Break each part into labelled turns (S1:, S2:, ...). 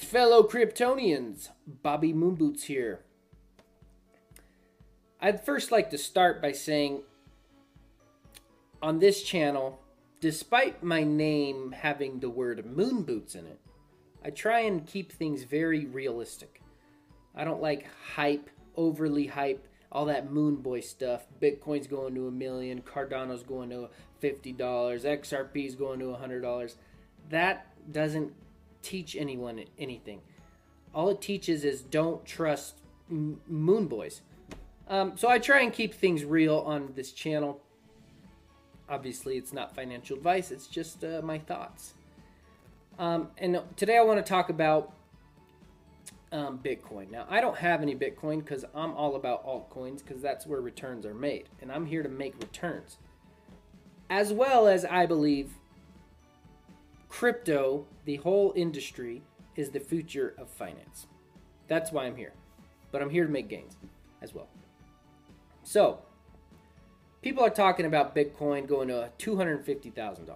S1: Fellow Kryptonians, Bobby Moonboots here. I'd first like to start by saying on this channel, despite my name having the word Moonboots in it, I try and keep things very realistic. I don't like hype, overly hype, all that moon boy stuff. Bitcoin's going to a million, Cardano's going to $50, XRP's going to $100. That doesn't teach anyone anything. All it teaches is don't trust m- moon boys. Um, so I try and keep things real on this channel. Obviously, it's not financial advice, it's just uh, my thoughts. Um, and today I want to talk about um, Bitcoin. Now, I don't have any Bitcoin because I'm all about altcoins because that's where returns are made. And I'm here to make returns. As well as I believe crypto, the whole industry, is the future of finance. That's why I'm here. But I'm here to make gains as well. So, people are talking about Bitcoin going to $250,000.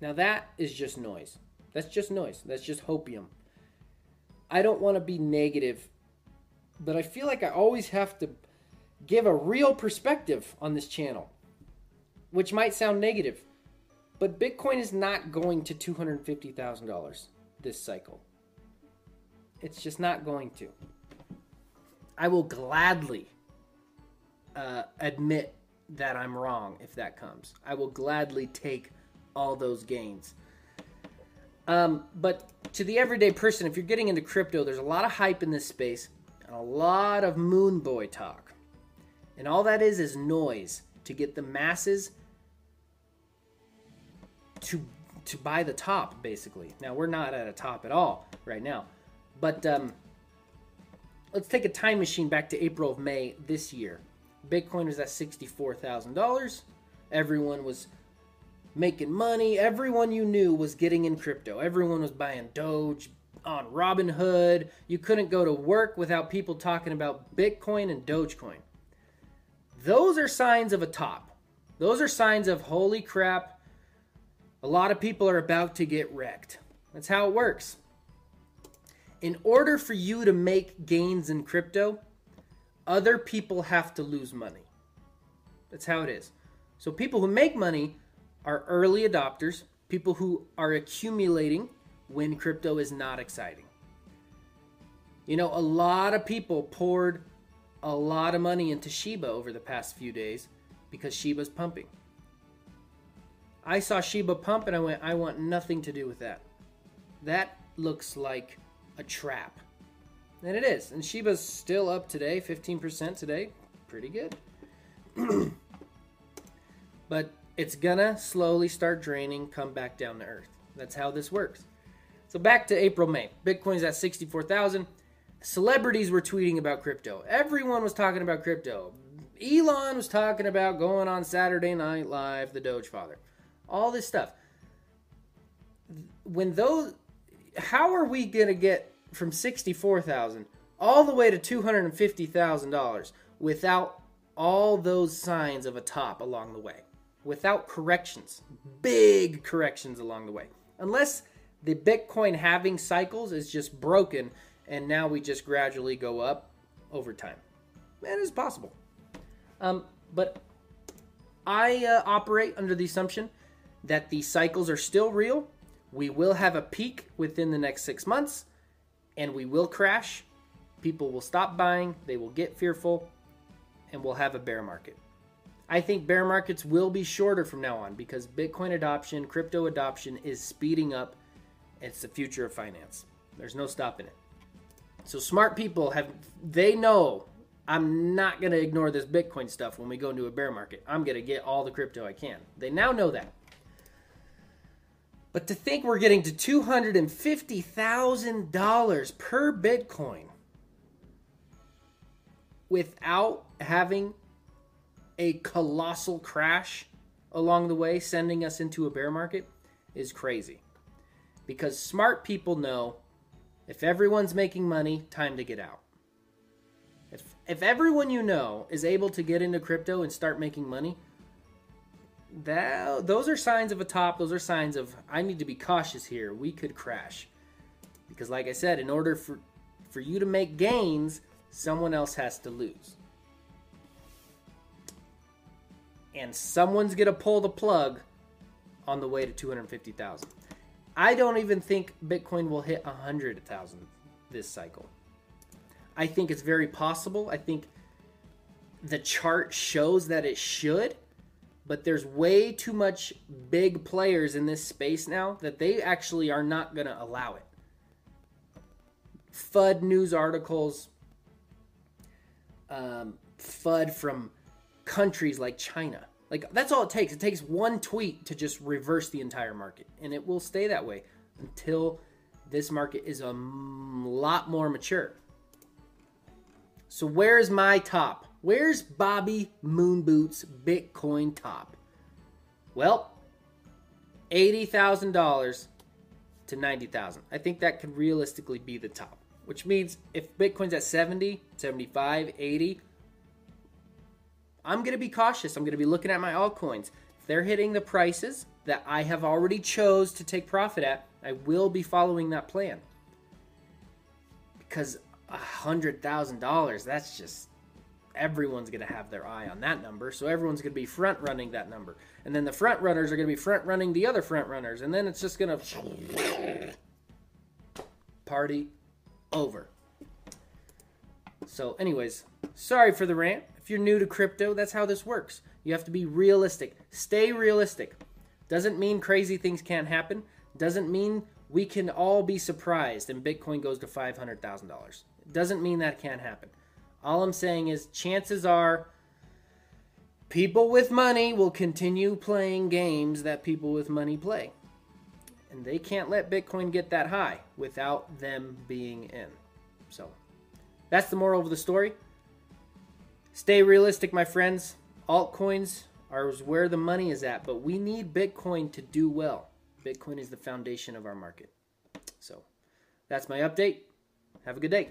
S1: Now, that is just noise. That's just noise. That's just hopium. I don't want to be negative, but I feel like I always have to give a real perspective on this channel, which might sound negative. But Bitcoin is not going to $250,000 this cycle. It's just not going to. I will gladly uh, admit that I'm wrong if that comes. I will gladly take all those gains. Um, but to the everyday person, if you're getting into crypto, there's a lot of hype in this space and a lot of moon boy talk. And all that is is noise to get the masses to to buy the top basically. Now we're not at a top at all right now. But um, let's take a time machine back to April of May this year. Bitcoin was at $64,000. Everyone was making money. Everyone you knew was getting in crypto. Everyone was buying Doge on Robinhood. You couldn't go to work without people talking about Bitcoin and Dogecoin. Those are signs of a top. Those are signs of holy crap, a lot of people are about to get wrecked. That's how it works. In order for you to make gains in crypto, other people have to lose money. That's how it is. So people who make money are early adopters, people who are accumulating when crypto is not exciting. You know, a lot of people poured a lot of money into Shiba over the past few days because Shiba's pumping. I saw Shiba pump and I went, I want nothing to do with that. That looks like a trap. And it is. And Shiba's still up today, 15% today. Pretty good. but it's gonna slowly start draining, come back down to earth. That's how this works. So back to April, May. Bitcoin's at 64,000. Celebrities were tweeting about crypto. Everyone was talking about crypto. Elon was talking about going on Saturday Night Live, the Doge Father all this stuff. When those, how are we gonna get from sixty-four thousand all the way to two hundred and fifty thousand dollars without all those signs of a top along the way, without corrections, big corrections along the way, unless the Bitcoin halving cycles is just broken and now we just gradually go up over time. That is possible. Um, but I uh, operate under the assumption that the cycles are still real. We will have a peak within the next six months and we will crash. People will stop buying, they will get fearful, and we'll have a bear market. I think bear markets will be shorter from now on because Bitcoin adoption, crypto adoption is speeding up. It's the future of finance. There's no stopping it. So smart people have they know I'm not going to ignore this Bitcoin stuff when we go into a bear market. I'm going to get all the crypto I can. They now know that. But to think we're getting to $250,000 per Bitcoin without having a colossal crash along the way, sending us into a bear market, is crazy. Because smart people know if everyone's making money, time to get out. If, if everyone you know is able to get into crypto and start making money, that those are signs of a top. Those are signs of I need to be cautious here. We could crash. Because like I said, in order for for you to make gains, someone else has to lose. And someone's to pull the plug on the way to 250,000. I don't even think Bitcoin will hit 100,000 this cycle. I think it's very possible. I think the chart shows that it should, but there's way too much big players in this space now that they actually are not going to allow it. FUD news articles, um, FUD from countries like China. Like that's all it takes. It takes one tweet to just reverse the entire market, and it will stay that way until this market is a lot more mature. So where's my top? Where's Bobby Moonboots Bitcoin top? Well, eighty thousand dollars to ninety thousand. I think that could realistically be the top. Which means if Bitcoin's at 70, 75, 80, I'm going to be cautious. I'm going to be looking at my altcoins. If they're hitting the prices that I have already chose to take profit at, I will be following that plan. Because $100,000, that's just everyone's going to have their eye on that number. So everyone's going to be front running that number. And then the front runners are going to be front running the other front runners. And then it's just going to party over. So, anyways, sorry for the rant. If you're new to crypto, that's how this works. You have to be realistic. Stay realistic. Doesn't mean crazy things can't happen. Doesn't mean we can all be surprised and Bitcoin goes to $500,000. Doesn't mean that can't happen. All I'm saying is chances are people with money will continue playing games that people with money play. And they can't let Bitcoin get that high without them being in. So that's the moral of the story. Stay realistic, my friends. Altcoins are where the money is at, but we need Bitcoin to do well. Bitcoin is the foundation of our market. So that's my update. Have a good day.